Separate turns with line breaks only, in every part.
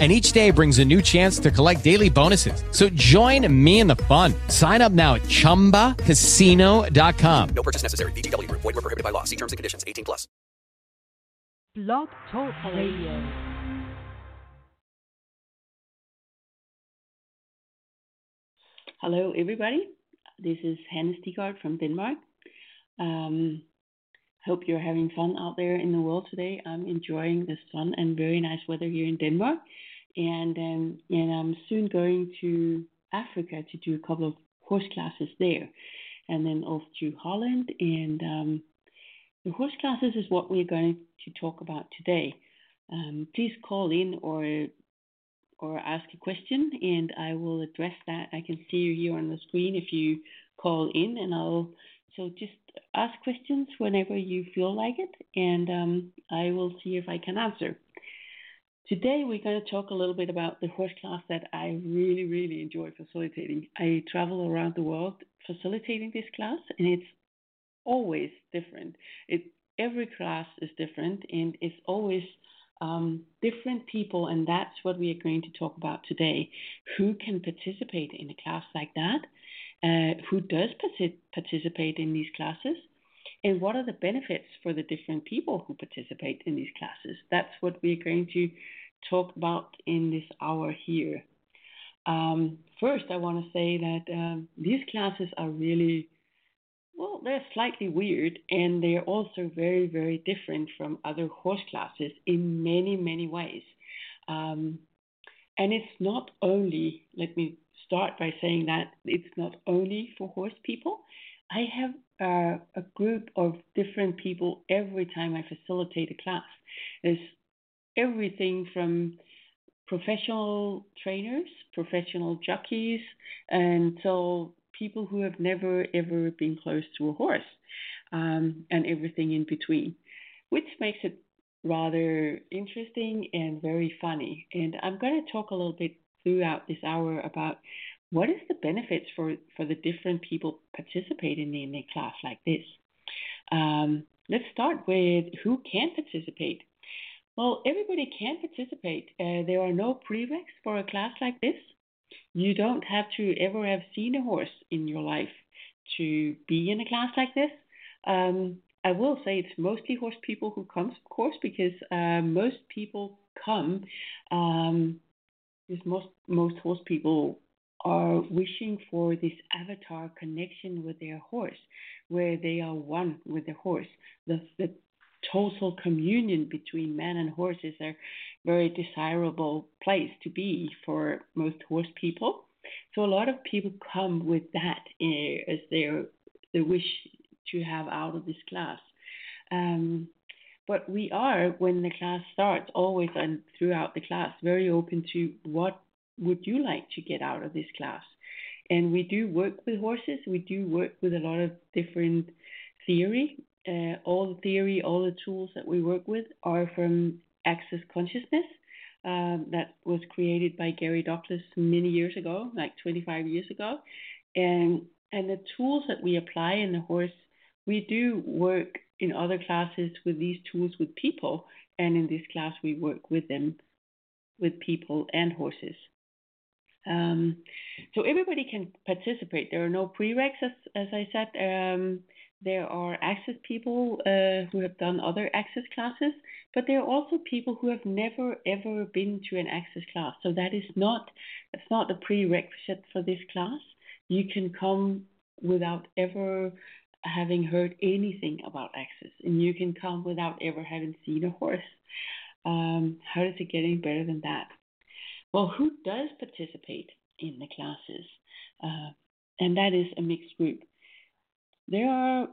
and each day brings a new chance to collect daily bonuses. So join me in the fun. Sign up now at ChumbaCasino.com.
No purchase necessary. VGW. Void were prohibited by law. See terms and conditions. 18 plus.
Blog Talk Radio.
Hello, everybody. This is Hannah Stigard from Denmark. Um, hope you're having fun out there in the world today. I'm enjoying the sun and very nice weather here in Denmark, and um, and I'm soon going to Africa to do a couple of horse classes there, and then off to Holland. And um, the horse classes is what we're going to talk about today. Um, please call in or or ask a question, and I will address that. I can see you here on the screen if you call in, and I'll so just ask questions whenever you feel like it, and um, I will see if I can answer. Today, we're going to talk a little bit about the horse class that I really, really enjoy facilitating. I travel around the world facilitating this class, and it's always different. It every class is different, and it's always um, different people, and that's what we are going to talk about today. Who can participate in a class like that? uh, who does participate in these classes and what are the benefits for the different people who participate in these classes. That's what we're going to talk about in this hour here. Um, first, I want to say that um, these classes are really, well, they're slightly weird and they're also very, very different from other horse classes in many, many ways. Um, and it's not only, let me start by saying that it's not only for horse people. I have uh, a group of different people every time I facilitate a class. There's everything from professional trainers, professional jockeys, and so people who have never ever been close to a horse, um, and everything in between, which makes it rather interesting and very funny. And I'm going to talk a little bit throughout this hour about what is the benefits for, for the different people participating in a class like this. Um, let's start with who can participate. Well, everybody can participate. Uh, there are no prereqs for a class like this. You don't have to ever have seen a horse in your life to be in a class like this. Um, I will say it's mostly horse people who come, of course, because uh, most people come um, because most most horse people are wishing for this avatar connection with their horse, where they are one with the horse. The, the total communion between man and horse is a very desirable place to be for most horse people. So a lot of people come with that uh, as their the wish to have out of this class. Um, but we are, when the class starts, always and throughout the class, very open to what would you like to get out of this class. And we do work with horses. We do work with a lot of different theory. Uh, all the theory, all the tools that we work with are from Access Consciousness. Um, that was created by Gary Douglas many years ago, like 25 years ago. And and the tools that we apply in the horse, we do work in other classes with these tools with people, and in this class we work with them, with people and horses. Um, so everybody can participate. There are no prereqs, as, as I said. Um, there are access people uh, who have done other access classes, but there are also people who have never ever been to an access class. So that is not that's not a prerequisite for this class. You can come without ever having heard anything about access, and you can come without ever having seen a horse. Um, how does it get any better than that? Well, who does participate in the classes? Uh, and that is a mixed group. There are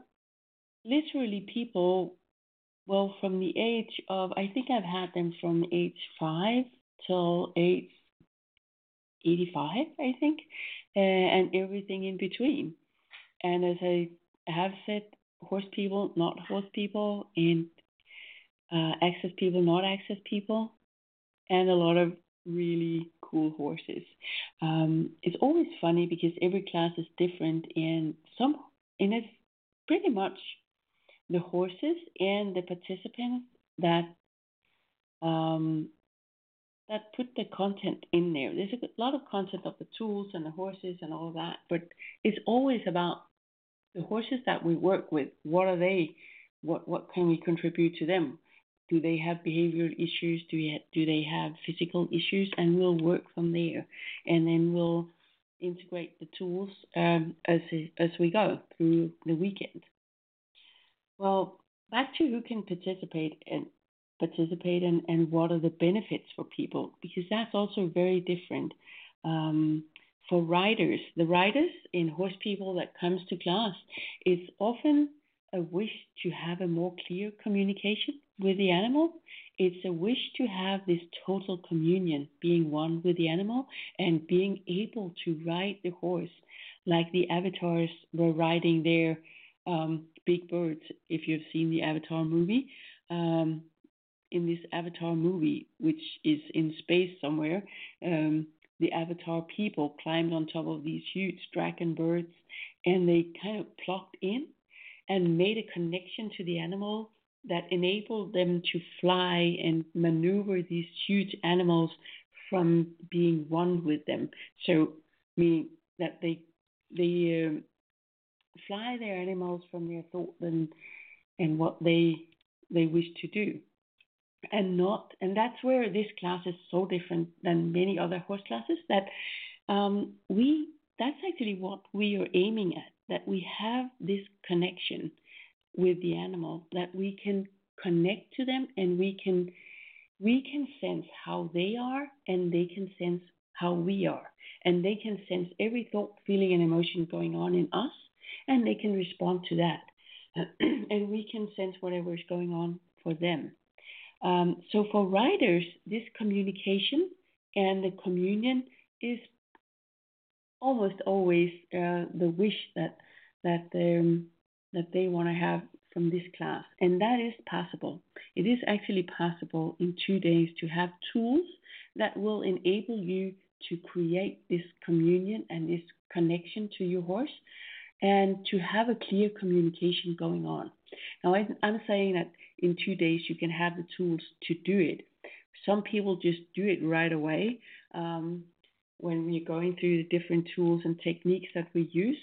literally people, well, from the age of, I think I've had them from age five till age 85, I think, and everything in between. And as I have said horse people, not horse people, and uh, access people, not access people, and a lot of really cool horses. Um, it's always funny because every class is different, and some and it's pretty much the horses and the participants that um, that put the content in there. There's a lot of content of the tools and the horses and all that, but it's always about the horses that we work with. What are they? What what can we contribute to them? Do they have behavioral issues? Do, do they have physical issues? And we'll work from there. And then we'll integrate the tools um, as, as we go through the weekend. Well, back to who can participate and participate and, and what are the benefits for people because that's also very different. Um, for riders, the riders in horse people that comes to class, it's often a wish to have a more clear communication with the animal. It's a wish to have this total communion, being one with the animal and being able to ride the horse like the avatars were riding their um, big birds. If you've seen the Avatar movie, um, in this Avatar movie, which is in space somewhere, um, the Avatar people climbed on top of these huge dragon birds and they kind of plucked in and made a connection to the animal that enabled them to fly and maneuver these huge animals from being one with them. So, meaning that they they um, fly their animals from their thought and and what they they wish to do, and not and that's where this class is so different than many other horse classes. That um, we that's actually what we are aiming at. That we have this connection with the animal that we can connect to them and we can we can sense how they are and they can sense how we are. And they can sense every thought feeling and emotion going on in us and they can respond to that. And we can sense whatever is going on for them. Um, so for riders this communication and the communion is almost always uh, the wish that that um, that they want to have from this class. And that is possible. It is actually possible in two days to have tools that will enable you to create this communion and this connection to your horse and to have a clear communication going on. Now, I'm saying that in two days you can have the tools to do it. Some people just do it right away um, when we're going through the different tools and techniques that we use.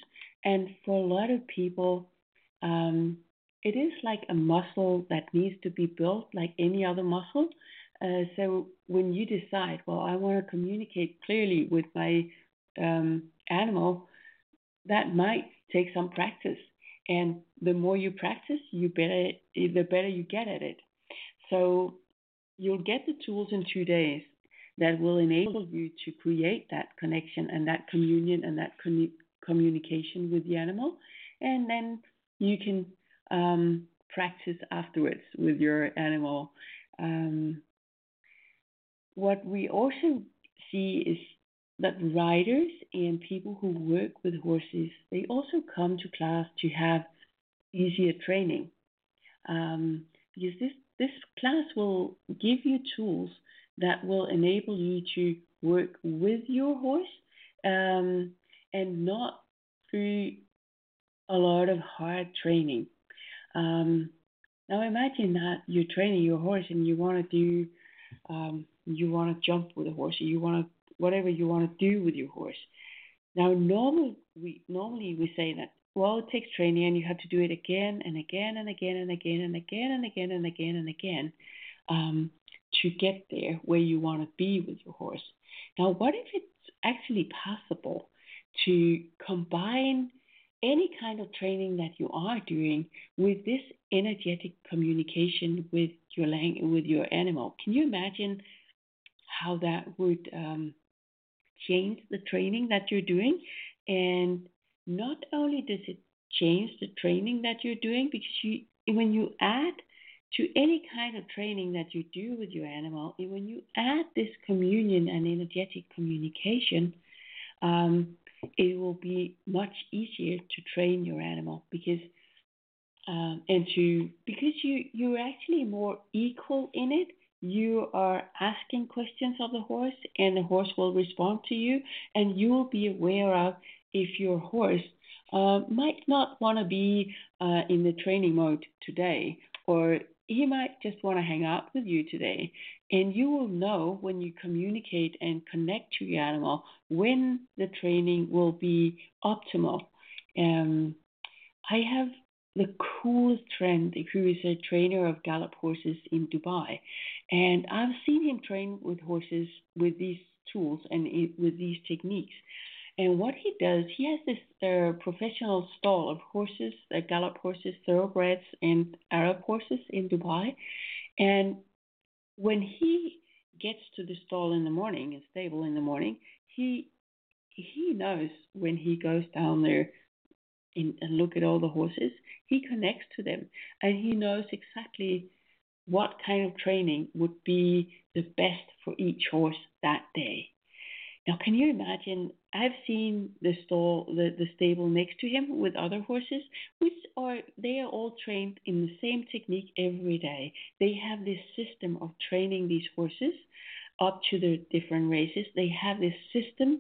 And for a lot of people, um, it is like a muscle that needs to be built like any other muscle. Uh, so when you decide, well, I want to communicate clearly with my um, animal, that might take some practice. And the more you practice, you better the better you get at it. So you'll get the tools in two days that will enable you to create that connection and that communion and that communication with the animal. And then you can um, practice afterwards with your animal. Um, what we also see is that riders and people who work with horses they also come to class to have easier training um, because this this class will give you tools that will enable you to work with your horse um, and not through a lot of hard training. Um, now imagine that you're training your horse and you want to do, um, you want to jump with a horse, or you want to whatever you want to do with your horse. Now normally we normally we say that well it takes training and you have to do it again and again and again and again and again and again and again and again um, to get there where you want to be with your horse. Now what if it's actually possible to combine any kind of training that you are doing with this energetic communication with your lang- with your animal. Can you imagine how that would um, change the training that you're doing? And not only does it change the training that you're doing, because you when you add to any kind of training that you do with your animal, when you add this communion and energetic communication, um, it will be much easier to train your animal because um, and to because you you're actually more equal in it. You are asking questions of the horse, and the horse will respond to you, and you will be aware of if your horse uh, might not want to be uh, in the training mode today, or he might just want to hang out with you today. And you will know when you communicate and connect to your animal when the training will be optimal. Um, I have the coolest friend who is a trainer of gallop horses in Dubai. And I've seen him train with horses with these tools and with these techniques. And what he does, he has this uh, professional stall of horses, uh, gallop horses, thoroughbreds, and Arab horses in Dubai. And when he gets to the stall in the morning, and stable in the morning, he he knows when he goes down there in, and look at all the horses, he connects to them, and he knows exactly what kind of training would be the best for each horse that day. Now, can you imagine? I've seen the stall, the, the stable next to him with other horses, which are they are all trained in the same technique every day. They have this system of training these horses up to their different races. They have this system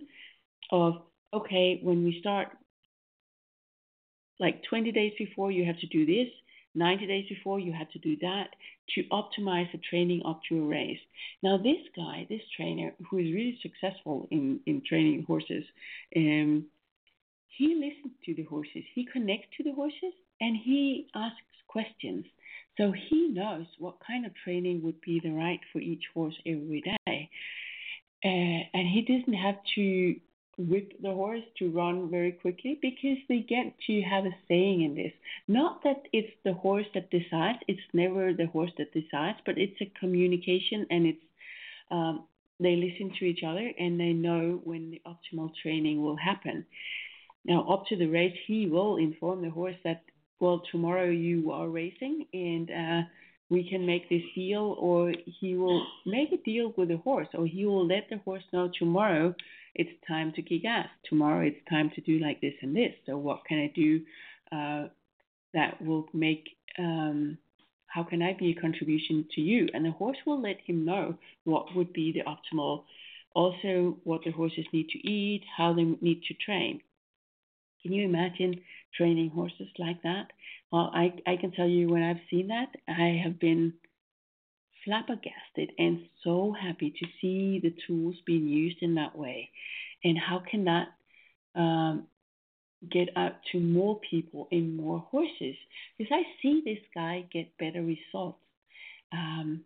of okay, when we start like 20 days before, you have to do this. 90 days before, you had to do that to optimize the training up to a race. Now, this guy, this trainer, who is really successful in, in training horses, um, he listens to the horses, he connects to the horses, and he asks questions. So he knows what kind of training would be the right for each horse every day. Uh, and he doesn't have to whip the horse to run very quickly because they get to have a saying in this. Not that it's the horse that decides, it's never the horse that decides, but it's a communication and it's um, they listen to each other and they know when the optimal training will happen. Now, up to the race, he will inform the horse that, well, tomorrow you are racing and uh, we can make this deal, or he will make a deal with the horse, or he will let the horse know tomorrow it's time to kick ass. Tomorrow it's time to do like this and this. So what can I do uh, that will make um, how can I be a contribution to you? And the horse will let him know what would be the optimal, also what the horses need to eat, how they need to train. Can you imagine training horses like that? Well, I, I can tell you when I've seen that, I have been flabbergasted and so happy to see the tools being used in that way. And how can that um, get out to more people and more horses? Because I see this guy get better results um,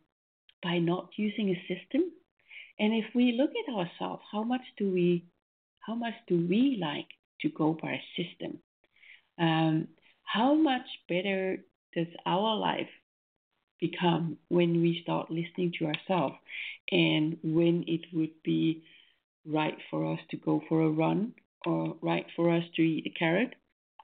by not using a system. And if we look at ourselves, how much do we, how much do we like to go by a system? Um, how much better does our life become when we start listening to ourselves and when it would be right for us to go for a run or right for us to eat a carrot.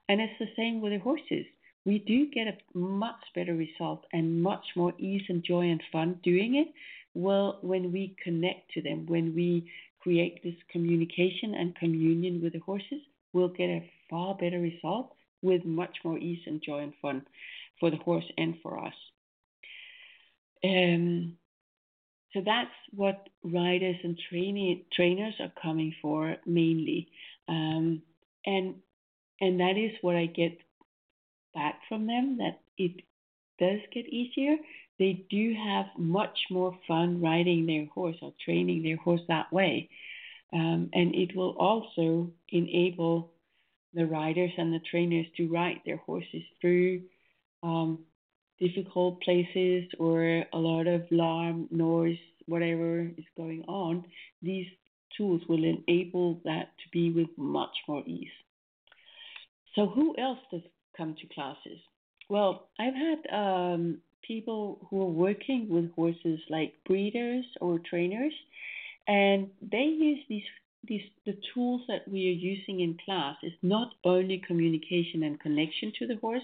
And it's the same with the horses. We do get a much better result and much more ease and joy and fun doing it. Well, when we connect to them, when we create this communication and communion with the horses, we'll get a far better result with much more ease and joy and fun for the horse and for us. Um, so that's what riders and trainers are coming for mainly, um, and and that is what I get back from them. That it does get easier. They do have much more fun riding their horse or training their horse that way, um, and it will also enable the riders and the trainers to ride their horses through um, difficult places or a lot of alarm, noise, whatever is going on, these tools will enable that to be with much more ease. So, who else does come to classes? Well, I've had um, people who are working with horses like breeders or trainers, and they use these these the tools that we are using in class is not only communication and connection to the horse,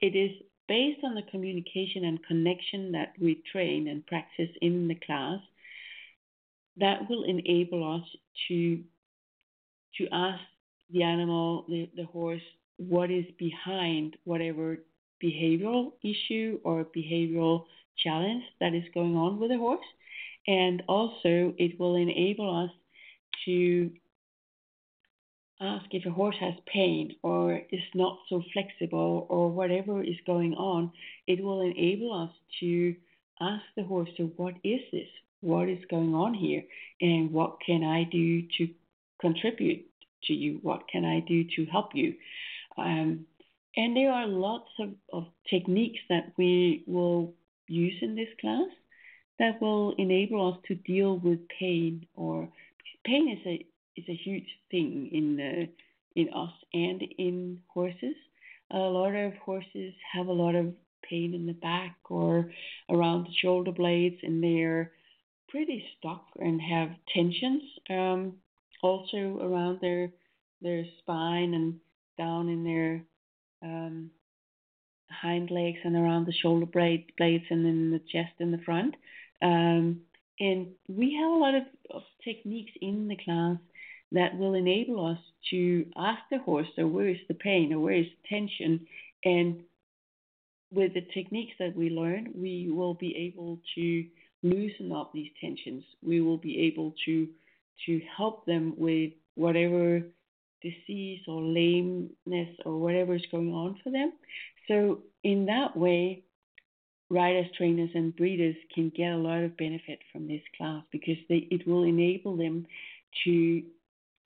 it is based on the communication and connection that we train and practice in the class, that will enable us to to ask the animal, the, the horse, what is behind whatever behavioral issue or behavioral challenge that is going on with the horse. And also, it will enable us to ask if a horse has pain or is not so flexible or whatever is going on. It will enable us to ask the horse, so what is this? What is going on here? And what can I do to contribute to you? What can I do to help you? Um, and there are lots of, of techniques that we will use in this class that will enable us to deal with pain or pain is a is a huge thing in in us and in horses. A lot of horses have a lot of pain in the back or around the shoulder blades, and they're pretty stuck and have tensions um, also around their their spine and down in their um, hind legs and around the shoulder blade, blades and in the chest in the front. Um, and we have a lot of, of techniques in the class that will enable us to ask the horse, so where is the pain or where is the tension? And with the techniques that we learn, we will be able to loosen up these tensions. We will be able to to help them with whatever disease or lameness or whatever is going on for them. So in that way, riders, trainers, and breeders can get a lot of benefit from this class because they, it will enable them to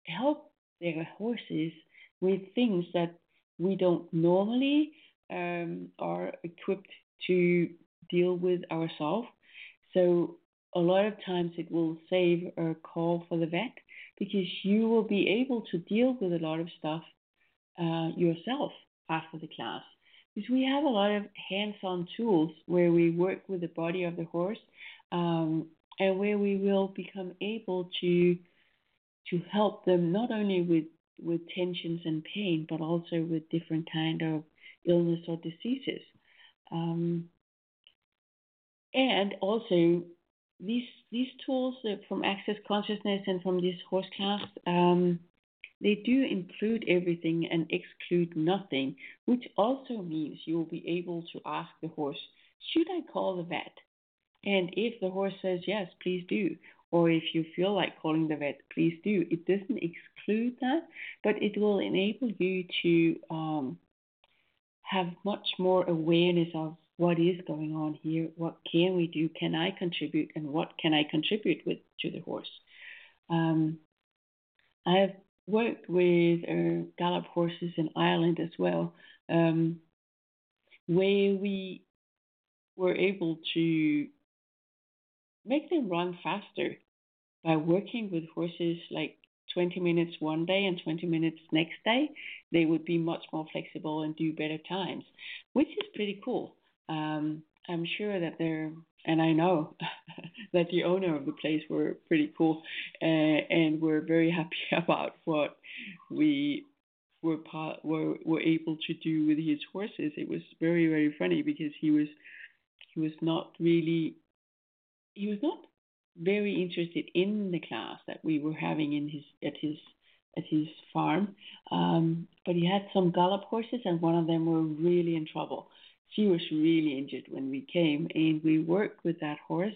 help their horses with things that we don't normally um, are equipped to deal with ourselves. So a lot of times it will save a call for the vet because you will be able to deal with a lot of stuff uh, yourself after the class. Because we have a lot of hands-on tools where we work with the body of the horse um, and where we will become able to to help them not only with with tensions and pain, but also with different kind of illness or diseases. Um, and also these these tools from Access Consciousness and from this horse class, um, they do include everything and exclude nothing, which also means you will be able to ask the horse, should I call the vet? And if the horse says yes, please do. Or if you feel like calling the vet, please do. It doesn't exclude that, but it will enable you to um, have much more awareness of what is going on here, what can we do, can I contribute, and what can I contribute with to the horse. Um, I have worked with uh, gallop horses in Ireland as well, um, where we were able to make them run faster by working with horses like 20 minutes one day and 20 minutes next day, they would be much more flexible and do better times, which is pretty cool. Um, I'm sure that they're, and I know that the owner of the place were pretty cool, uh, and we're very happy about what we were part were were able to do with his horses. It was very very funny because he was he was not really he was not very interested in the class that we were having in his at his at his farm. Um, but he had some gallop horses, and one of them were really in trouble. She was really injured when we came, and we worked with that horse.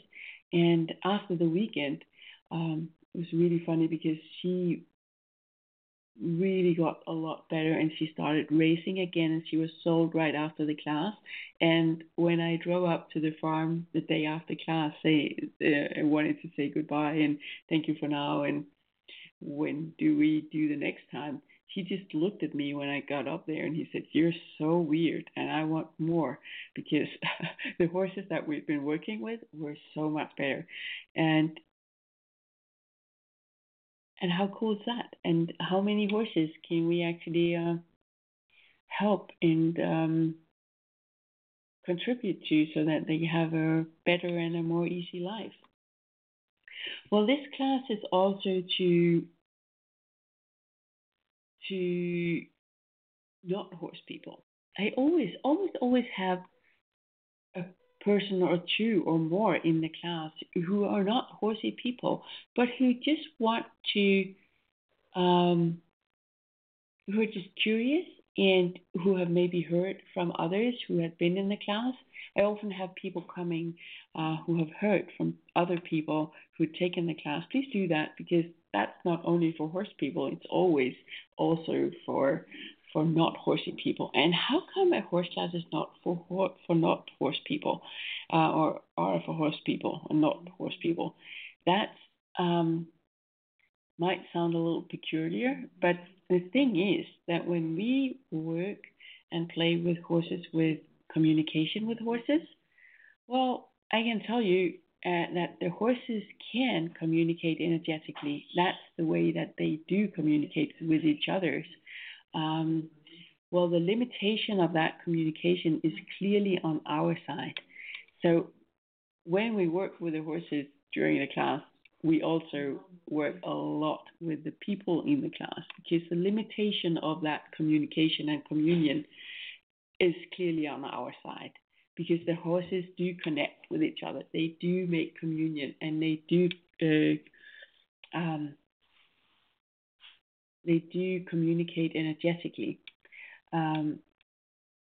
And after the weekend, um, it was really funny because she really got a lot better and she started racing again and she was sold right after the class. And when i drove up to the farm the day after class say uh, i wanted to say goodbye and thank you for now and when do we do the next time? He just looked at me when i got up there and he said you're so weird and i want more because the horses that we've been working with were so much better. And and how cool is that? And how many horses can we actually uh, help and um, contribute to so that they have a better and a more easy life? Well, this class is also to to not horse people. I always, always, always have a person or two or more in the class who are not horsey people, but who just want to, um, who are just curious and who have maybe heard from others who had been in the class. I often have people coming uh, who have heard from other people who've taken the class. Please do that because that's not only for horse people, it's always also for for not horsey people. And how come a horse class is not for for not horse people, uh, or are for horse people and not horse people? That um, might sound a little peculiar, but the thing is that when we work and play with horses with communication with horses, well, I can tell you uh, that the horses can communicate energetically. That's the way that they do communicate with each other. Um, well, the limitation of that communication is clearly on our side. So when we work with the horses during the class, we also work a lot with the people in the class because the limitation of that communication and communion is clearly on our side because the horses do connect with each other. They do make communion and they do uh, um, they do communicate energetically. Um,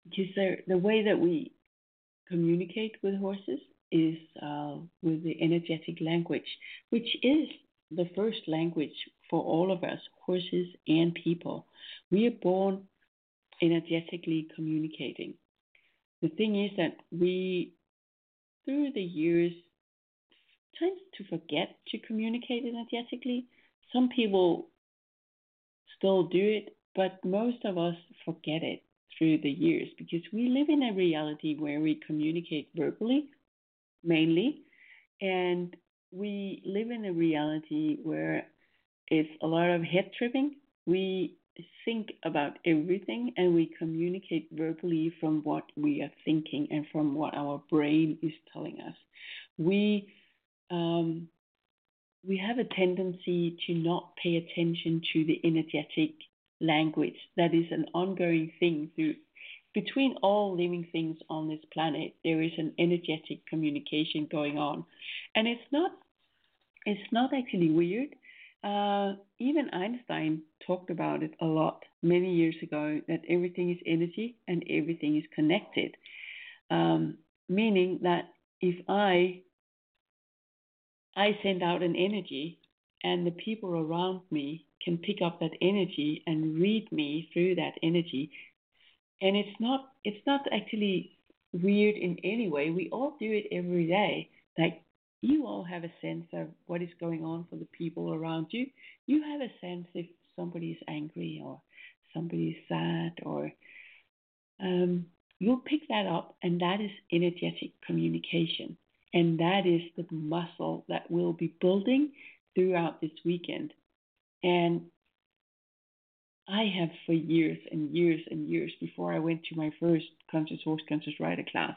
because the way that we communicate with horses is uh, with the energetic language, which is the first language for all of us, horses and people. We are born energetically communicating. The thing is that we, through the years, tend to forget to communicate energetically. Some people still do it, but most of us forget it through the years because we live in a reality where we communicate verbally mainly, and we live in a reality where it's a lot of head tripping. We think about everything and we communicate verbally from what we are thinking and from what our brain is telling us. We um, we have a tendency to not pay attention to the energetic language. That is an ongoing thing through between all living things on this planet there is an energetic communication going on. And it's not it's not actually weird. Uh, even Einstein talked about it a lot many years ago that everything is energy and everything is connected. Um, meaning that if I I send out an energy and the people around me can pick up that energy and read me through that energy, and it's not it's not actually weird in any way. We all do it every day. Like you all have a sense of what is going on for the people around you. You have a sense if somebody is angry or somebody is sad or um, you'll pick that up and that is energetic communication and that is the muscle that we'll be building throughout this weekend and I have for years and years and years before I went to my first conscious horse conscious rider class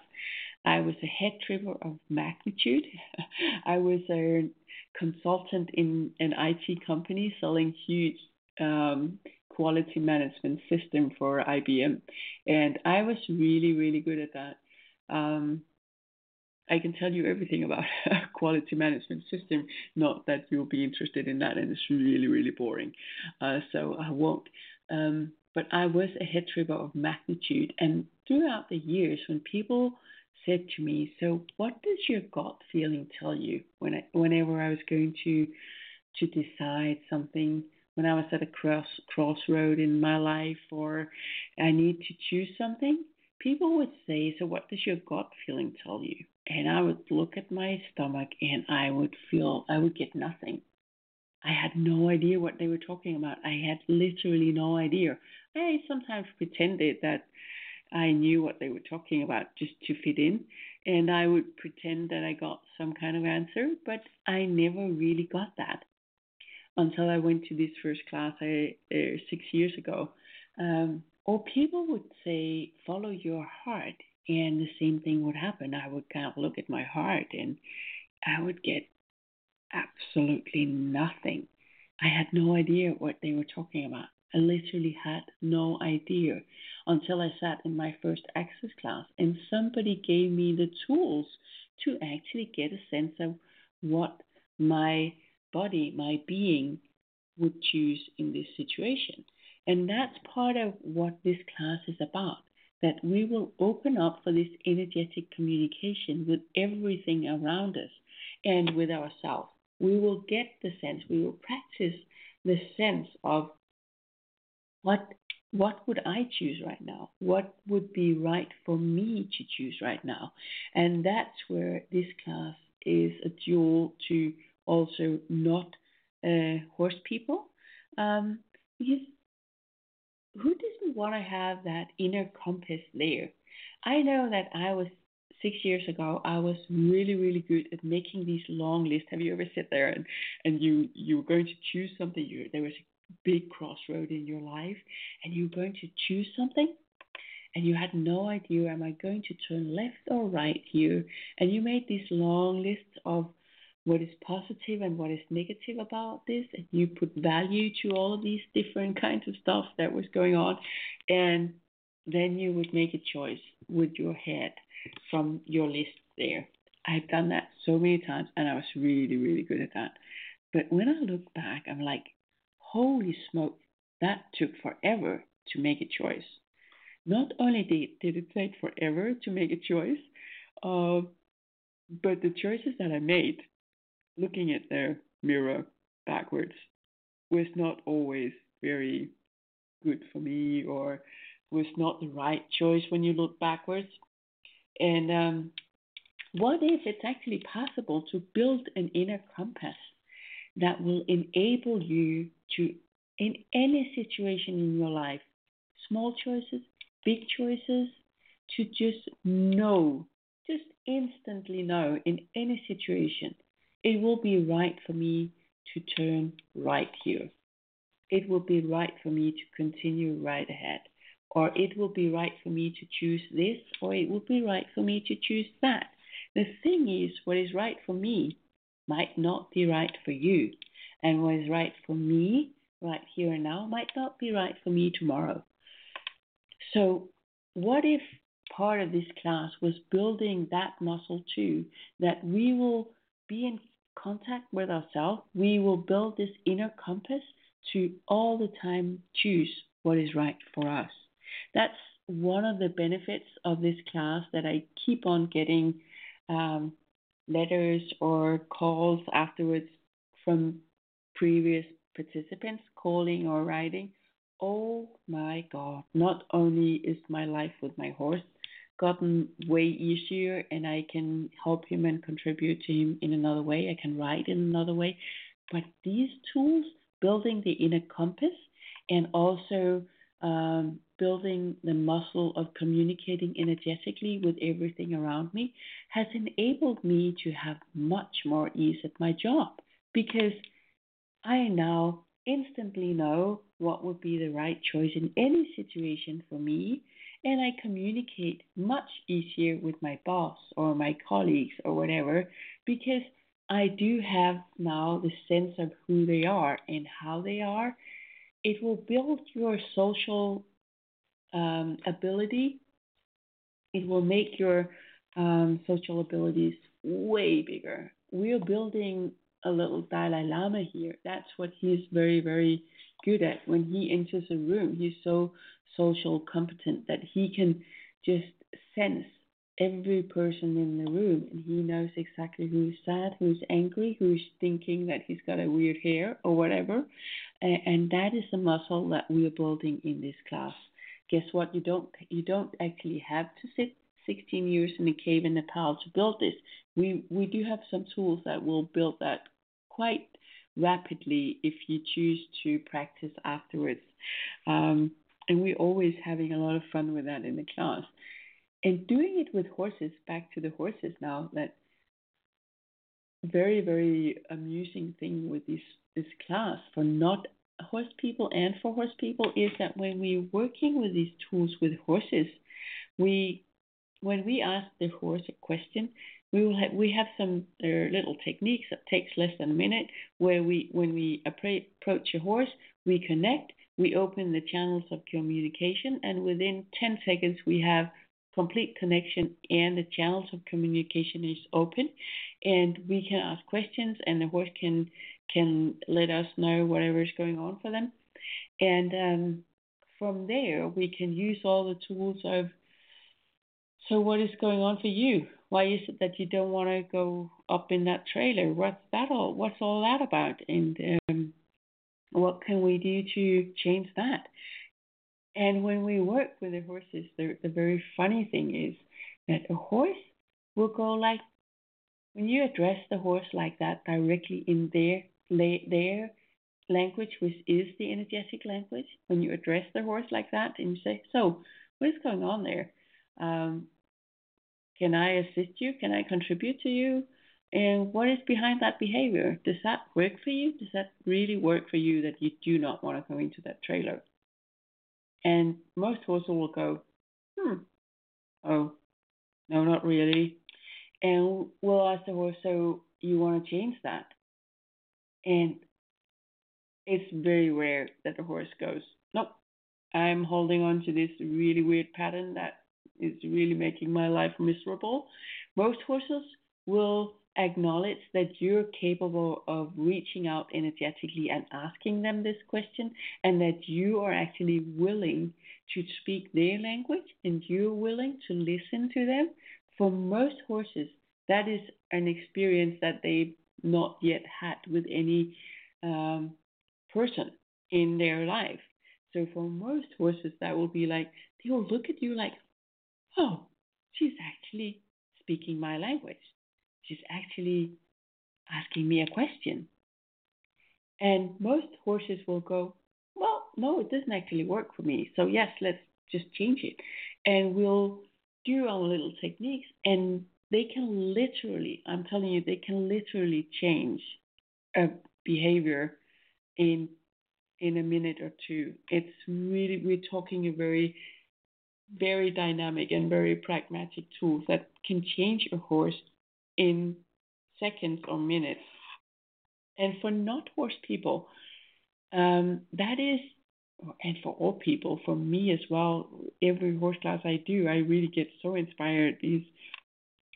I was a head tripper of magnitude. I was a consultant in an IT company selling huge um, quality management system for IBM, and I was really, really good at that. Um, I can tell you everything about a quality management system. Not that you'll be interested in that, and it's really, really boring. Uh, so I won't. Um, but I was a head tripper of magnitude, and throughout the years, when people said to me, "So, what does your gut feeling tell you when I, whenever I was going to to decide something, when I was at a cross crossroad in my life, or I need to choose something?" People would say, "So, what does your gut feeling tell you?" And I would look at my stomach, and I would feel I would get nothing. I had no idea what they were talking about. I had literally no idea. I sometimes pretended that I knew what they were talking about just to fit in. And I would pretend that I got some kind of answer, but I never really got that until I went to this first class I, uh, six years ago. Um, or people would say, follow your heart, and the same thing would happen. I would kind of look at my heart and I would get absolutely nothing. I had no idea what they were talking about. I literally had no idea until I sat in my first access class and somebody gave me the tools to actually get a sense of what my body, my being would choose in this situation. And that's part of what this class is about that we will open up for this energetic communication with everything around us and with ourselves. We will get the sense, we will practice the sense of what what would I choose right now? What would be right for me to choose right now? And that's where this class is a jewel to also not uh, horse people. Um, because who doesn't want to have that inner compass there? I know that I was six years ago, I was really, really good at making these long lists. Have you ever sit there and, and you you were going to choose something? You, there was a big crossroad in your life, and you were going to choose something, and you had no idea, am I going to turn left or right here? And you made these long lists of what is positive and what is negative about this, and you put value to all of these different kinds of stuff that was going on, and then you would make a choice with your head from your list there. I've done that so many times, and I was really, really good at that. But when I look back, I'm like, holy smoke, that took forever to make a choice. Not only did, did it take forever to make a choice, uh, but the choices that I made looking at the mirror backwards was not always very good for me or was not the right choice when you look backwards. And um, what if it's actually possible to build an inner compass that will enable you to, in any situation in your life, small choices, big choices, to just know, just instantly know in any situation it will be right for me to turn right here. It will be right for me to continue right ahead. Or it will be right for me to choose this, or it will be right for me to choose that. The thing is, what is right for me might not be right for you. And what is right for me right here and now might not be right for me tomorrow. So, what if part of this class was building that muscle too, that we will be in contact with ourselves, we will build this inner compass to all the time choose what is right for us. That's one of the benefits of this class that I keep on getting um, letters or calls afterwards from previous participants calling or writing. Oh my God, not only is my life with my horse gotten way easier and I can help him and contribute to him in another way. I can write in another way. But these tools, building the inner compass and also um, building the muscle of communicating energetically with everything around me, has enabled me to have much more ease at my job because I now instantly know what would be the right choice in any situation for me and I communicate much easier with my boss or my colleagues or whatever because I do have now the sense of who they are and how they are. It will build your social um, ability. It will make your um, social abilities way bigger. We're building a little Dalai Lama here. That's what he's very, very good at. When he enters a room, he's so social competent that he can just sense every person in the room and he knows exactly who's sad, who's angry, who's thinking that he's got a weird hair or whatever. And that is the muscle that we are building in this class. Guess what? You don't you don't actually have to sit 16 years in a cave in Nepal to build this. We we do have some tools that will build that quite rapidly if you choose to practice afterwards. Um, and we're always having a lot of fun with that in the class. And doing it with horses, back to the horses now, that very, very amusing thing with this, this class for not horse people and for horse people is that when we're working with these tools with horses, we when we ask the horse a question, we will have we have some uh, little techniques that takes less than a minute where we when we approach a horse, we connect we open the channels of communication, and within 10 seconds, we have complete connection and the channels of communication is open and we can ask questions and the horse can can let us know whatever is going on for them and um, from there, we can use all the tools of so what is going on for you? Why is it that you don't want to go up in that trailer? What's that all? What's all that about? And um, what can we do to change that? And when we work with the horses, the, the very funny thing is that a horse will go like when you address the horse like that directly in their their language, which is the energetic language. When you address the horse like that and you say, "So, what is going on there? Um, can I assist you? Can I contribute to you? And what is behind that behavior? Does that work for you? Does that really work for you that you do not want to go into that trailer? And most horses will go, hmm, oh, no, not really. And we'll ask the horse, so you want to change that? And it's very rare that the horse goes, nope, I'm holding on to this really weird pattern that is really making my life miserable. Most horses will acknowledge that you're capable of reaching out energetically and asking them this question, and that you are actually willing to speak their language and you're willing to listen to them. For most horses, that is an experience that they've not yet had with any um, person in their life. So for most horses, that will be like they will look at you like, oh, she's actually speaking my language. She's actually asking me a question. And most horses will go, well, no, it doesn't actually work for me. So, yes, let's just change it. And we'll do our little techniques, and they can literally, I'm telling you, they can literally change a behavior in in a minute or two. It's really we're talking a very very dynamic and very pragmatic tools that can change a horse in seconds or minutes. And for not horse people, um, that is, and for all people, for me as well, every horse class I do, I really get so inspired. Is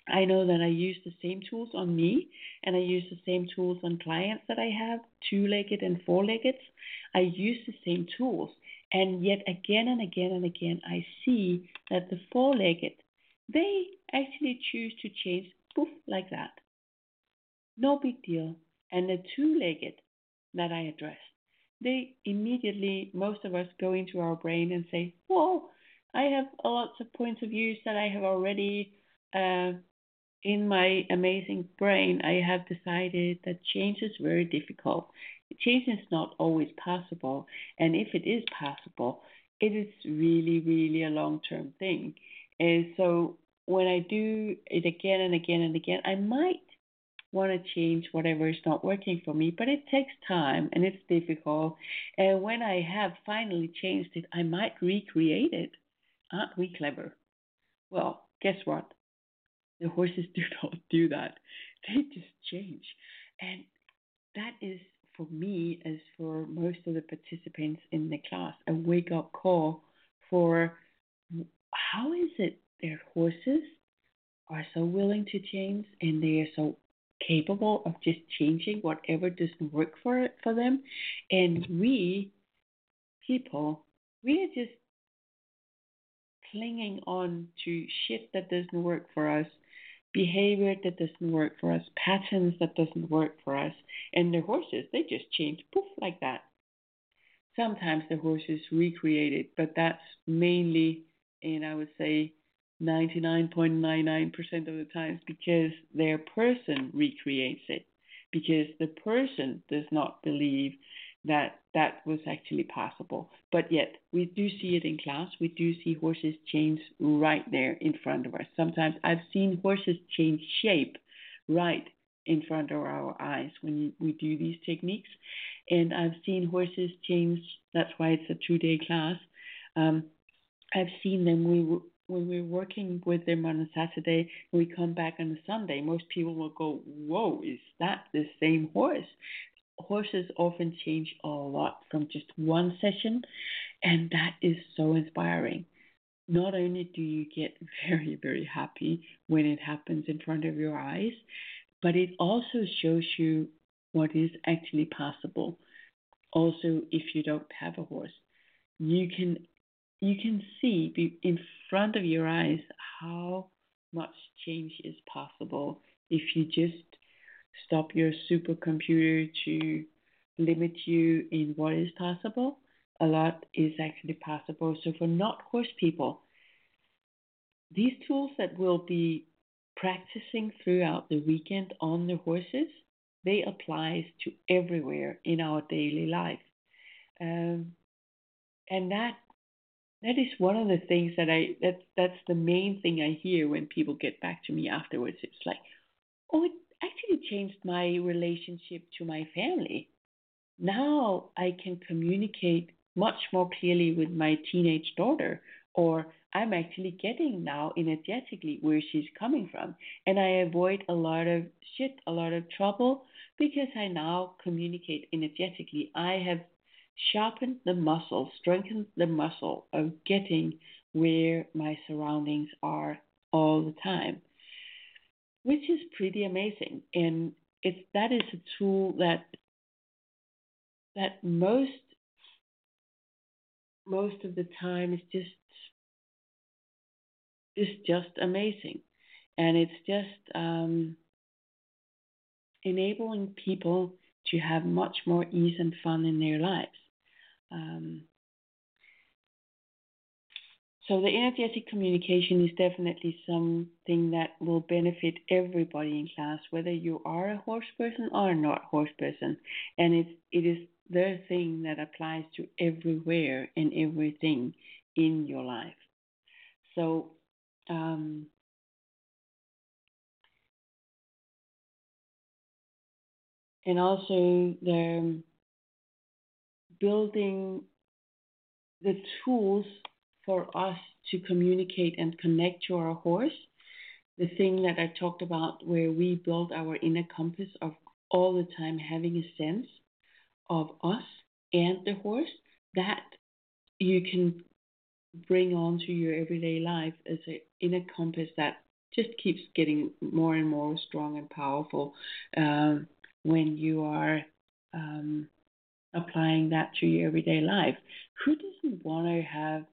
I know that I use the same tools on me and I use the same tools on clients that I have, two legged and four legged. I use the same tools. And yet again and again and again, I see that the four legged, they actually choose to change poof like that. No big deal. And the two legged that I addressed, they immediately, most of us go into our brain and say, Whoa, I have lots of points of views that I have already uh, in my amazing brain. I have decided that change is very difficult change is not always possible. And if it is possible, it is really, really a long term thing. And so when I do it again and again and again, I might want to change whatever is not working for me, but it takes time and it's difficult. And when I have finally changed it, I might recreate it. Aren't we clever? Well, guess what? The horses do not do that. They just change. And that is for me, as for most of the participants in the class, a wake up call for how is it their horses are so willing to change and they are so capable of just changing whatever doesn't work for it, for them? And we people we are just clinging on to shit that doesn't work for us behavior that doesn't work for us, patterns that doesn't work for us. And the horses, they just change poof like that. Sometimes the horses recreate it, but that's mainly, and I would say 99.99% of the times because their person recreates it. Because the person does not believe that that was actually possible. But yet, we do see it in class. We do see horses change right there in front of us. Sometimes I've seen horses change shape right in front of our eyes when we do these techniques. And I've seen horses change, that's why it's a two day class. Um, I've seen them we, when we're working with them on a Saturday, we come back on a Sunday, most people will go, Whoa, is that the same horse? Horses often change a lot from just one session, and that is so inspiring. Not only do you get very, very happy when it happens in front of your eyes, but it also shows you what is actually possible. Also, if you don't have a horse, you can you can see in front of your eyes how much change is possible if you just stop your supercomputer to limit you in what is possible. A lot is actually possible. So for not horse people, these tools that we'll be practicing throughout the weekend on the horses, they applies to everywhere in our daily life. Um, and that that is one of the things that I that's that's the main thing I hear when people get back to me afterwards. It's like, oh, it actually changed my relationship to my family. Now I can communicate much more clearly with my teenage daughter, or I'm actually getting now energetically where she's coming from, and I avoid a lot of shit, a lot of trouble because I now communicate energetically. I have sharpened the muscle, strengthened the muscle of getting where my surroundings are all the time, which is pretty amazing. And it's that is a tool that that most most of the time is just is just amazing, and it's just um, enabling people to have much more ease and fun in their lives. Um, so the energetic communication is definitely something that will benefit everybody in class, whether you are a horse person or not horse person. And it's it is the thing that applies to everywhere and everything in your life. So um, and also the building the tools for us to communicate and connect to our horse. The thing that I talked about, where we build our inner compass of all the time having a sense of us and the horse, that you can bring onto your everyday life as an inner compass that just keeps getting more and more strong and powerful um, when you are um, applying that to your everyday life. Who doesn't want to have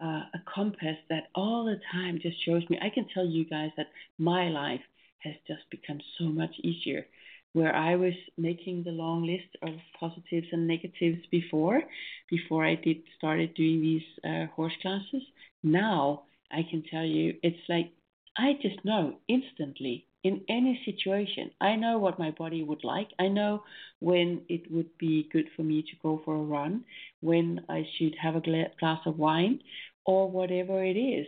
uh, a compass that all the time just shows me? I can tell you guys that my life has just become so much easier. Where I was making the long list of positives and negatives before, before I did started doing these uh, horse classes, now I can tell you it's like I just know instantly in any situation. I know what my body would like. I know when it would be good for me to go for a run, when I should have a glass of wine, or whatever it is.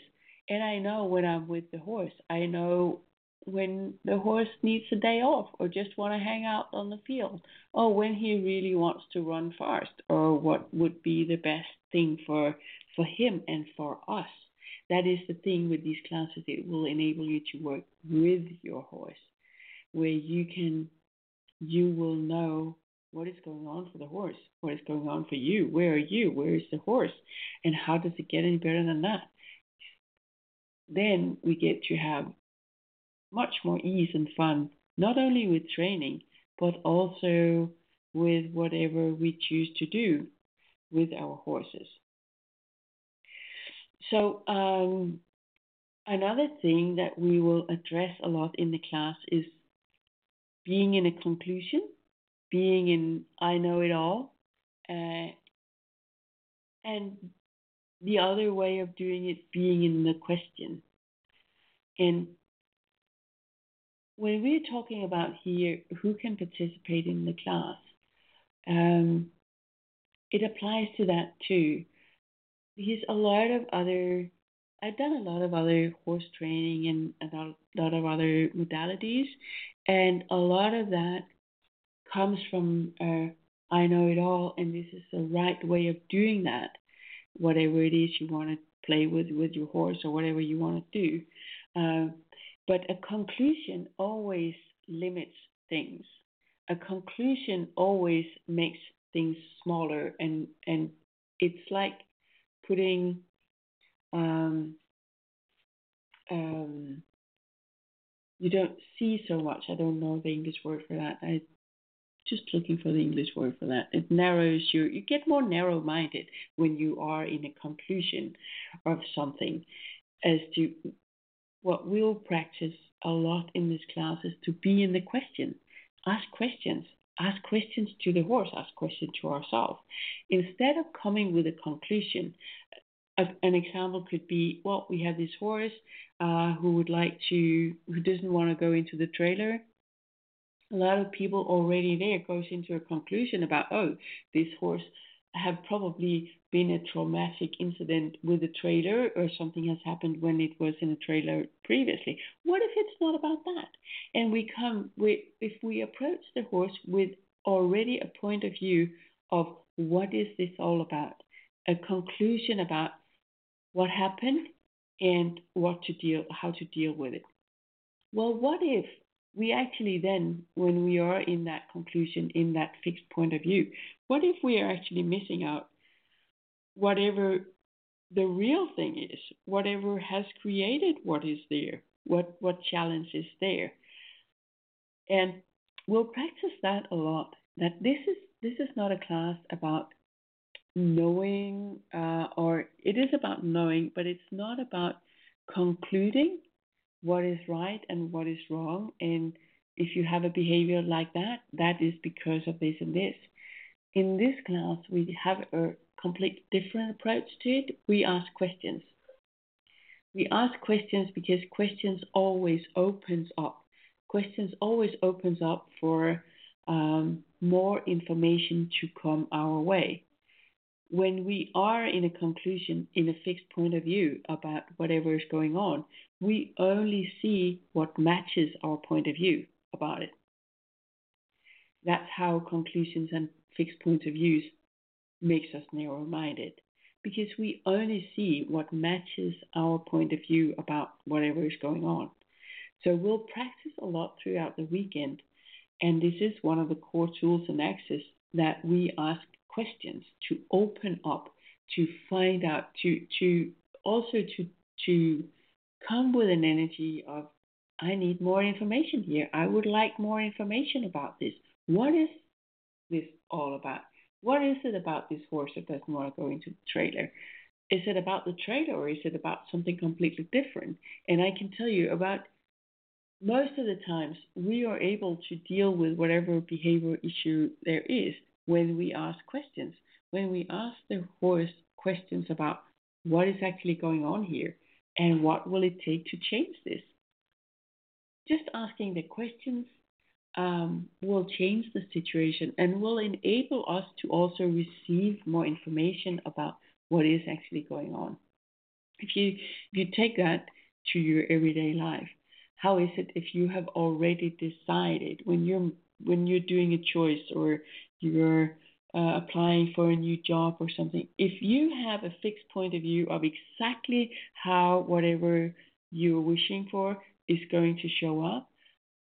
And I know when I'm with the horse. I know when the horse needs a day off or just want to hang out on the field or when he really wants to run fast or what would be the best thing for for him and for us that is the thing with these classes, it will enable you to work with your horse, where you can, you will know what is going on for the horse, what is going on for you, where are you, where is the horse, and how does it get any better than that? Then we get to have much more ease and fun, not only with training, but also with whatever we choose to do with our horses. So um, another thing that we will address a lot in the class is being in a conclusion, being in I know it all, uh, and the other way of doing it being in the question. And when we're talking about here who can participate in the class, um, it applies to that too because a lot of other I've done a lot of other horse training and a lot of other modalities, and a lot of that comes from uh, I know it all, and this is the right way of doing that. Whatever it is you want to play with with your horse or whatever you want to do, uh, but a conclusion always limits things. A conclusion always makes things smaller, and and it's like putting um, um, you don't see so much. I don't know the English word for that. I just looking for the English word for that. It narrows you. You get more narrow-minded when you are in a conclusion of something. As to what we'll practice a lot in this class is to be in the question. Ask questions. Ask questions to the horse. Ask questions to ourselves. Instead of coming with a conclusion, an example could be, well, we have this horse uh, who would like to, who doesn't want to go into the trailer. A lot of people already there goes into a conclusion about, oh, this horse have probably been a traumatic incident with a trailer or something has happened when it was in a trailer previously. What if it's not about that? And we come with, if we approach the horse with already a point of view of what is this all about, a conclusion about what happened and what to deal, how to deal with it. Well, what if we actually then, when we are in that conclusion, in that fixed point of view, what if we are actually missing out whatever the real thing is, whatever has created what is there, what, what challenge is there? And we'll practice that a lot. That this is this is not a class about knowing, uh, or it is about knowing, but it's not about concluding what is right and what is wrong. And if you have a behavior like that, that is because of this and this. In this class, we have a complete different approach to it. We ask questions. We ask questions because questions always opens up. Questions always opens up for um, more information to come our way when we are in a conclusion, in a fixed point of view about whatever is going on, we only see what matches our point of view about it. That's how conclusions and fixed points of views makes us narrow-minded because we only see what matches our point of view about whatever is going on. So we'll practice a lot throughout the weekend, and this is one of the core tools and Access that we ask questions, to open up, to find out, to to also to to come with an energy of I need more information here. I would like more information about this. What is this all about? What is it about this horse that doesn't want to go into the trailer? Is it about the trailer or is it about something completely different? And I can tell you about most of the times we are able to deal with whatever behavior issue there is when we ask questions, when we ask the horse questions about what is actually going on here and what will it take to change this. Just asking the questions um, will change the situation and will enable us to also receive more information about what is actually going on. If you if you take that to your everyday life, how is it if you have already decided when you're when you're doing a choice or you're uh, applying for a new job or something, if you have a fixed point of view of exactly how whatever you're wishing for is going to show up,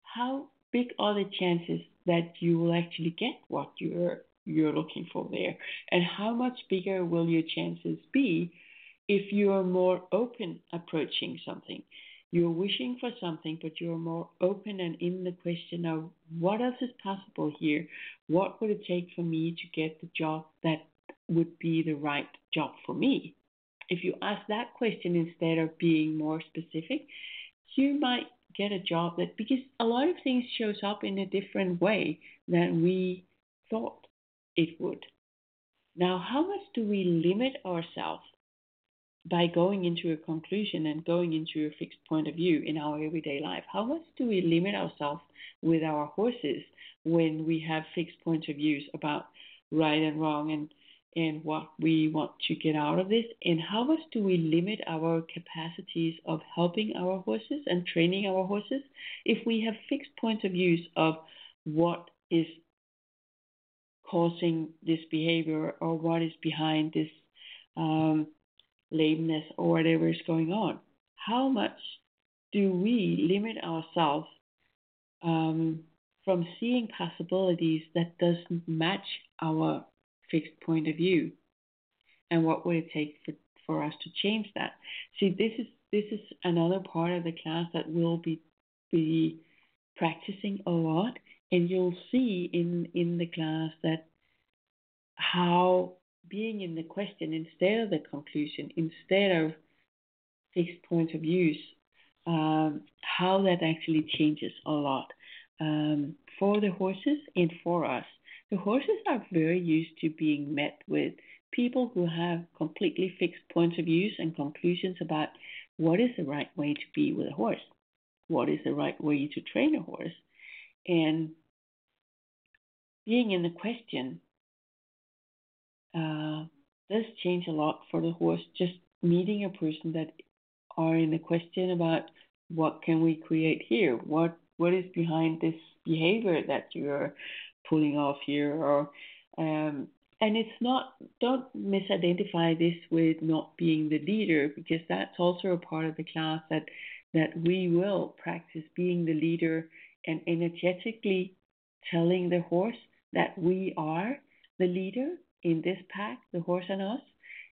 how big are the chances that you will actually get what you're you're looking for there? And how much bigger will your chances be if you are more open approaching something? You're wishing for something, but you're more open and in the question of what else is possible here? What would it take for me to get the job that would be the right job for me? If you ask that question instead of being more specific, you might get a job that because a lot of things shows up in a different way than we thought it would. Now, how much do we limit ourselves by going into a conclusion and going into a fixed point of view in our everyday life? How much do we limit ourselves with our horses when we have fixed points of views about right and wrong and and what we want to get out of this and how much do we limit our capacities of helping our horses and training our horses if we have fixed points of views of what is causing this behavior or what is behind this um, lameness or whatever is going on. How much do we limit ourselves um, from seeing possibilities that doesn't match our fixed point of view? And what would it take for, for us to change that? See, this is this is another part of the class that we'll be be practicing a lot, and you'll see in in the class that how being in the question instead of the conclusion, instead of fixed points of views, um, how that actually changes a lot um, for the horses and for us. The horses are very used to being met with people who have completely fixed points of views and conclusions about what is the right way to be with a horse, what is the right way to train a horse, and being in the question uh, does change a lot for the horse. Just meeting a person that are in the question about what can we create here, what what is behind this behavior that you're pulling off here, or um, and it's not don't misidentify this with not being the leader because that's also a part of the class that that we will practice being the leader and energetically telling the horse that we are the leader in this pack, the horse and us.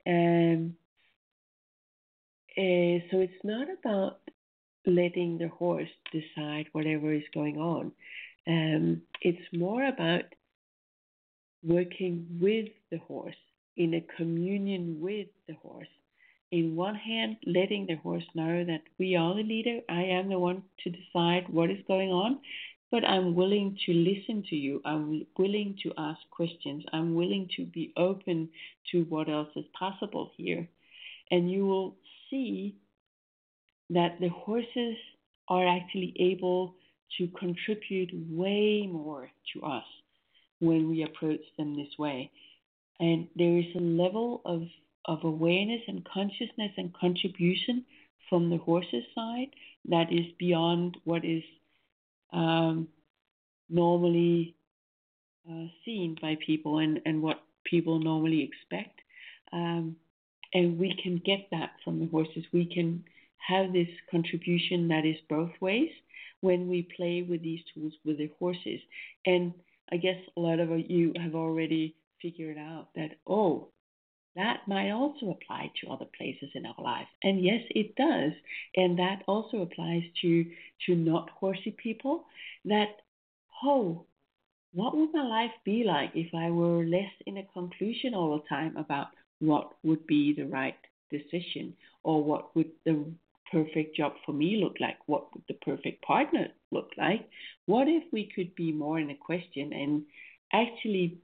Um, uh, so it's not about letting the horse decide whatever is going on. Um, it's more about working with the horse in a communion with the horse. In one hand, letting the horse know that we are the leader, I am the one to decide what is going on, but I'm willing to listen to you. I'm willing to ask questions. I'm willing to be open to what else is possible here. And you will see that the horses are actually able to contribute way more to us when we approach them this way. And there is a level of, of awareness and consciousness and contribution from the horse's side that is beyond what is um, normally uh, seen by people and, and what people normally expect. Um, and we can get that from the horses. We can have this contribution that is both ways when we play with these tools with the horses. And I guess a lot of you have already figured out that, oh, that might also apply to other places in our life. And yes, it does. And that also applies to, to not horsey people that, oh, what would my life be like if I were less in a conclusion all the time about what would be the right decision or what would the perfect job for me look like? What would the perfect partner look like? What if we could be more in a question and actually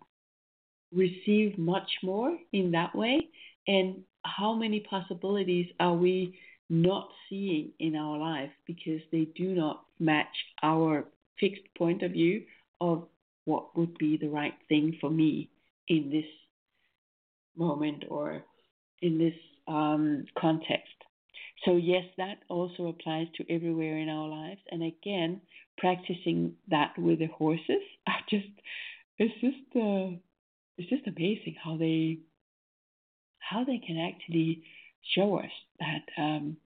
receive much more in that way? And how many possibilities are we not seeing in our life because they do not match our fixed point of view of what would be the right thing for me in this moment or in this um, context? So, yes, that also applies to everywhere in our lives. And again, practicing that with the horses, I just, it's just, uh, it's just amazing how they, how they can actually show us that um,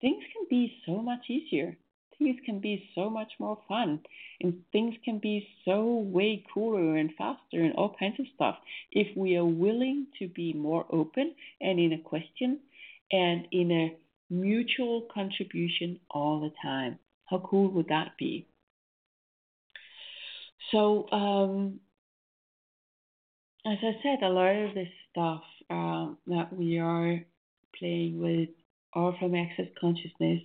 things can be so much easier. Things can be so much more fun, and things can be so way cooler and faster, and all kinds of stuff if we are willing to be more open and in a question and in a mutual contribution all the time. How cool would that be? So, um, as I said, a lot of this stuff um, that we are playing with are from access consciousness.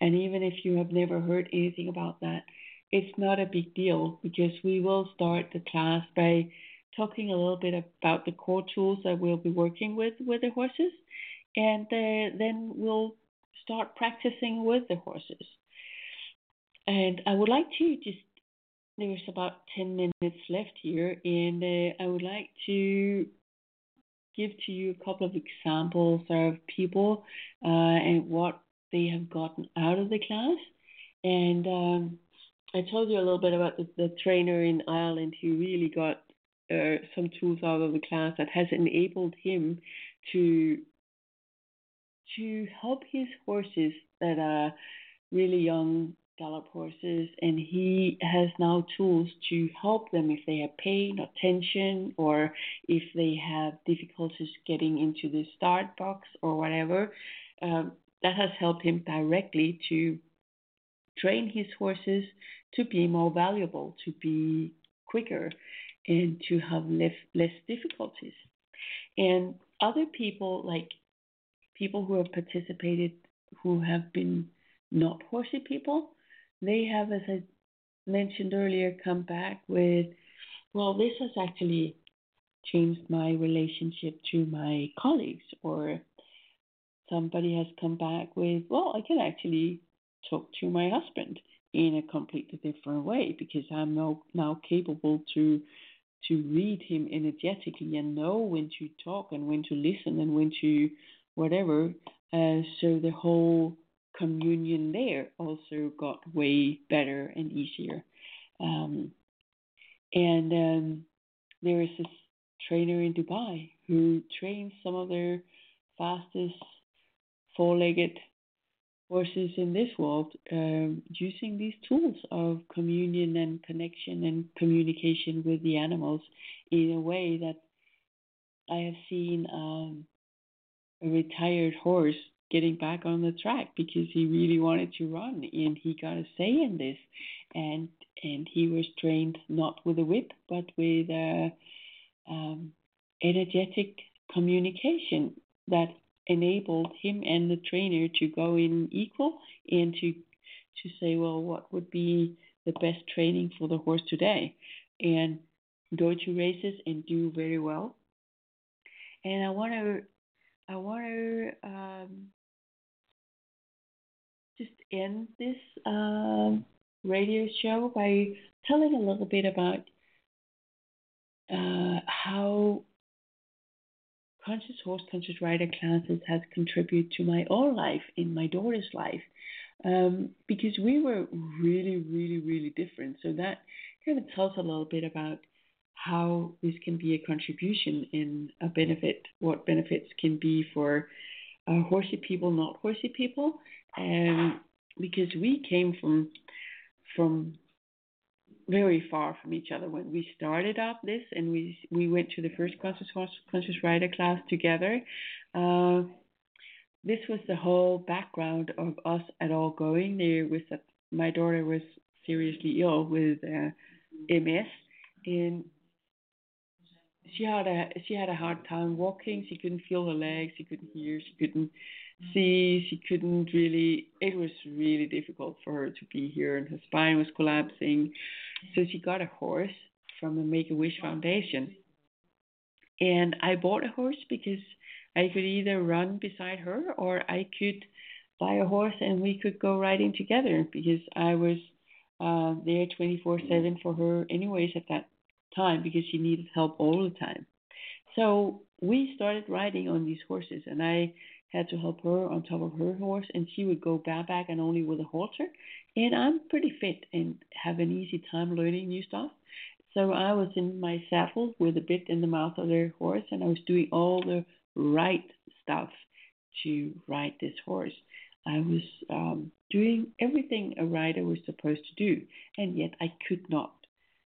And even if you have never heard anything about that, it's not a big deal because we will start the class by talking a little bit about the core tools that we'll be working with with the horses and uh, then we'll start practicing with the horses. And I would like to just, there's about 10 minutes left here, and uh, I would like to give to you a couple of examples of people uh, and what they have gotten out of the class. And um, I told you a little bit about the, the trainer in Ireland who really got uh, some tools out of the class that has enabled him to to help his horses that are really young gallop horses and he has now tools to help them if they have pain or tension or if they have difficulties getting into the start box or whatever um, that has helped him directly to train his horses to be more valuable, to be quicker, and to have less, less difficulties. And other people, like people who have participated, who have been not horsey people, they have, as I mentioned earlier, come back with, well, this has actually changed my relationship to my colleagues, or somebody has come back with, well, I can actually talk to my husband in a completely different way because I'm now, now capable to to read him energetically and know when to talk and when to listen and when to whatever. Uh, so the whole communion there also got way better and easier. Um, and um, there is this trainer in Dubai who trains some of their fastest four-legged horses in this world um, using these tools of communion and connection and communication with the animals in a way that I have seen um, a retired horse getting back on the track because he really wanted to run and he got a say in this and and he was trained not with a whip but with a um, energetic communication that enabled him and the trainer to go in equal and to to say, well, what would be the best training for the horse today, and go to races and do very well. And I want to, I want to um, end this um, radio show by telling a little bit about uh, how conscious horse, conscious rider classes has contributed to my own life in my daughter's life um, because we were really, really, really different. So that kind of tells a little bit about how this can be a contribution in a benefit, what benefits can be for uh, horsey people, not horsey people, and because we came from from very far from each other. When we started up this and we we went to the first conscious conscious rider class together uh, this was the whole background of us at all going. There was that my daughter was seriously ill with uh, ms and she had a she had a hard time walking. She couldn't feel her legs. She couldn't hear. She couldn't see she couldn't really it was really difficult for her to be here and her spine was collapsing so she got a horse from the Make a Wish Foundation. And I bought a horse because I could either run beside her or I could buy a horse and we could go riding together because I was uh, there 24 7 for her, anyways, at that time because she needed help all the time. So we started riding on these horses, and I had to help her on top of her horse, and she would go bareback and only with a halter. And I'm pretty fit and have an easy time learning new stuff. So I was in my saddle with a bit in the mouth of the horse, and I was doing all the right stuff to ride this horse. I was um, doing everything a rider was supposed to do, and yet I could not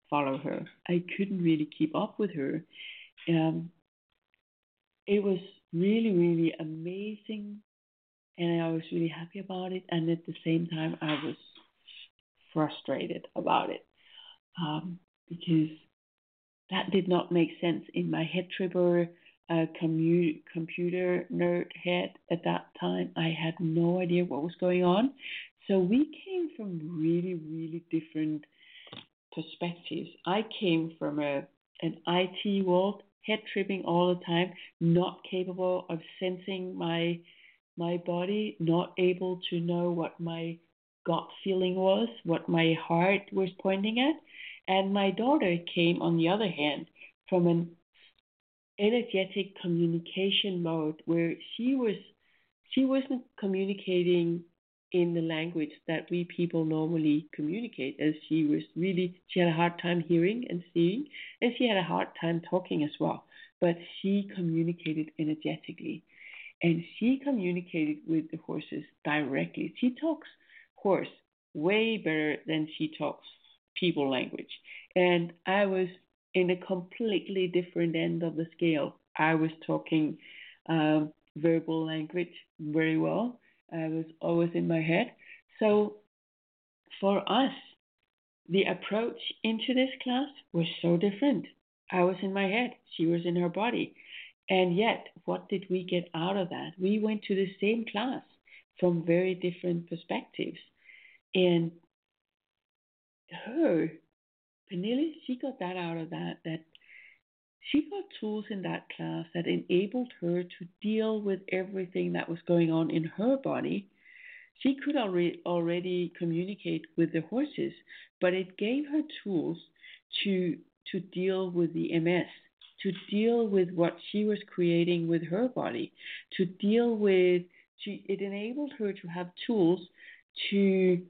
follow her. I couldn't really keep up with her. Um, it was really, really amazing. And I was really happy about it. And at the same time, I was frustrated about it um, because that did not make sense in my head tripper uh, commu- computer nerd head at that time. I had no idea what was going on. So we came from really, really different perspectives. I came from a an IT world head tripping all the time, not capable of sensing my my body, not able to know what my gut feeling was, what my heart was pointing at. And my daughter came, on the other hand, from an energetic communication mode where she was she wasn't communicating in the language that we people normally communicate as she was really she had a hard time hearing and seeing and she had a hard time talking as well. But she communicated energetically and she communicated with the horses directly. She talks horse way better than she talks people language. And i was in a completely different end of the scale. I was talking um, verbal language very well I was always in my head. So for us, the approach into this class was so different. I was in my head, she was in her body. And yet, what did we get out of that? We went to the same class from very different perspectives. And her, Pernille, she got that out of that, that she got tools in that class that enabled her to deal with everything that was going on in her body. She could already, already communicate with the horses, but it gave her tools to, to deal with the MS, to deal with what she was creating with her body, to deal with, to, it enabled her to have tools to,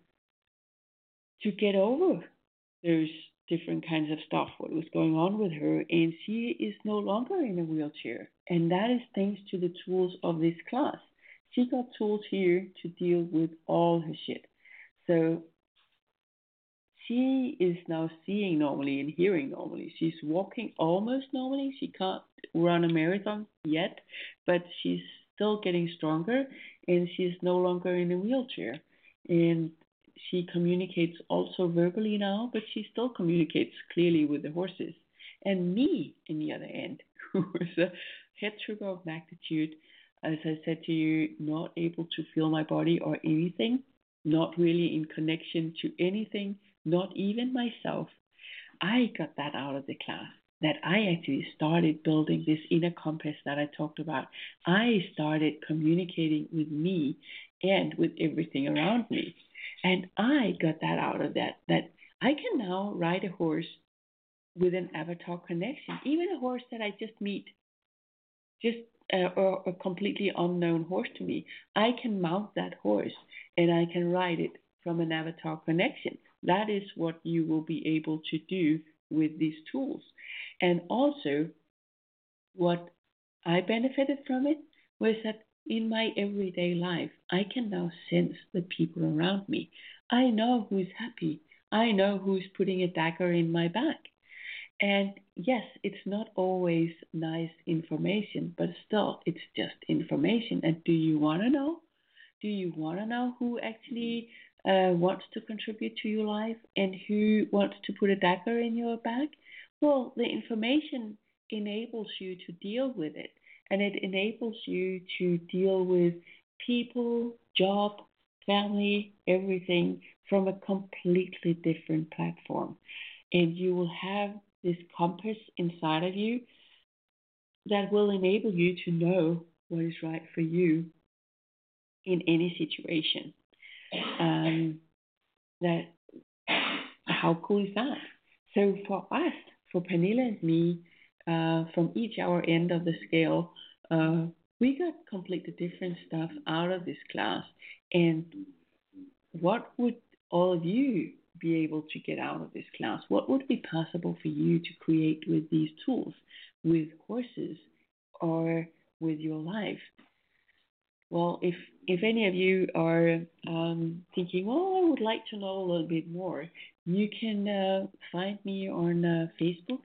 to get over those different kinds of stuff, what was going on with her, and she is no longer in a wheelchair. And that is thanks to the tools of this class. She got tools here to deal with all her shit. So she is now seeing normally and hearing normally. She's walking almost normally. She can't run a marathon yet, but she's still getting stronger and she's no longer in a wheelchair. And she communicates also verbally now, but she still communicates clearly with the horses. And me, in the other end, who was a head trigger of magnitude, as I said to you, not able to feel my body or anything, not really in connection to anything, not even myself. I got that out of the class. That I actually started building this inner compass that I talked about. I started communicating with me and with everything around me. And I got that out of that, that I can now ride a horse with an avatar connection, even a horse that I just meet, just uh, or a completely unknown horse to me. I can mount that horse and I can ride it from an avatar connection. That is what you will be able to do with these tools. And also, what I benefited from it was that in my everyday life, I can now sense the people around me. I know who's happy. I know who's putting a dagger in my back. And yes, it's not always nice information, but still, it's just information. And do you want to know? Do you want to know who actually uh, wants to contribute to your life and who wants to put a dagger in your back? Well, the information enables you to deal with it and it enables you to deal with people, job, family, everything from a completely different platform. And you will have this compass inside of you that will enable you to know what is right for you in any situation. Um, that how cool is that? So for us, for Pernille and me, uh, from each our end of the scale, uh, we got completely different stuff out of this class. And what would all of you be able to get out of this class? What would be possible for you to create with these tools, with horses, or with your life? Well, if if any of you are um, thinking, well, I would like to know a little bit more, you can uh, find me on uh, Facebook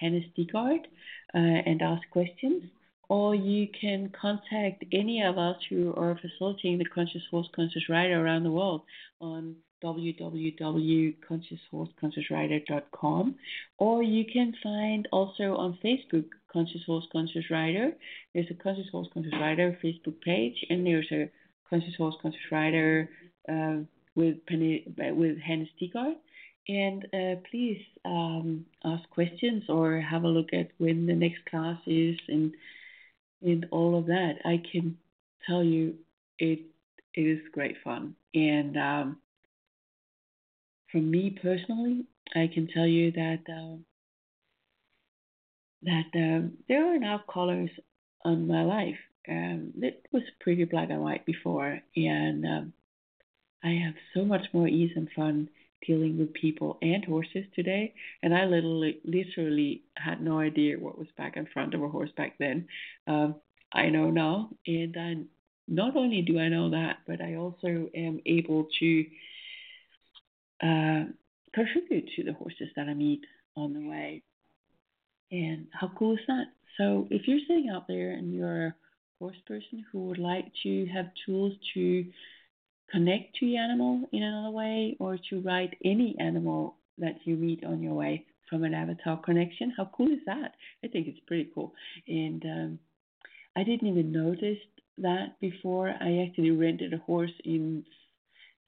Hanne Stigard uh, and ask questions, or you can contact any of us who are facilitating the Conscious Horse Conscious Rider around the world on www.conscioushorse.consciousrider.com, or you can find also on Facebook Conscious Horse Conscious Rider. There's a Conscious Horse Conscious Rider Facebook page, and there's a Conscious Horse Conscious Rider uh, with Penny, with Hanne Stigard. And uh, please um, ask questions or have a look at when the next class is and and all of that. I can tell you it it is great fun. And um, for me personally, I can tell you that uh, that uh, there are now colors on my life. Um, it was pretty black and white before, and um, I have so much more ease and fun dealing with people and horses today. And I literally, literally had no idea what was back and front of a horse back then. Um, I know now, and I not only do I know that, but I also am able to uh, contribute to the horses that I meet on the way. And how cool is that? So if you're sitting out there and you're a horse person who would like to have tools to connect to the animal in another way or to ride any animal that you meet on your way from an avatar connection. How cool is that? I think it's pretty cool. And um, I didn't even notice that before. I actually rented a horse in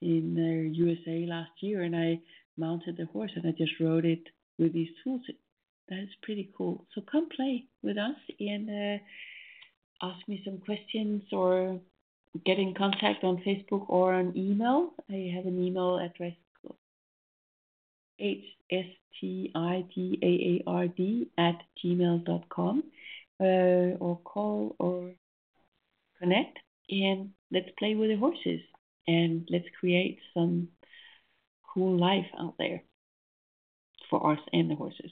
in the USA last year, and I mounted the horse and I just rode it with these tools. That is pretty cool. So come play with us and uh, ask me some questions or get in contact on Facebook or on email. I have an email address h s t i d a a r d at gmail.com uh, or call or connect and let's play with the horses and let's create some cool life out there for us and the horses.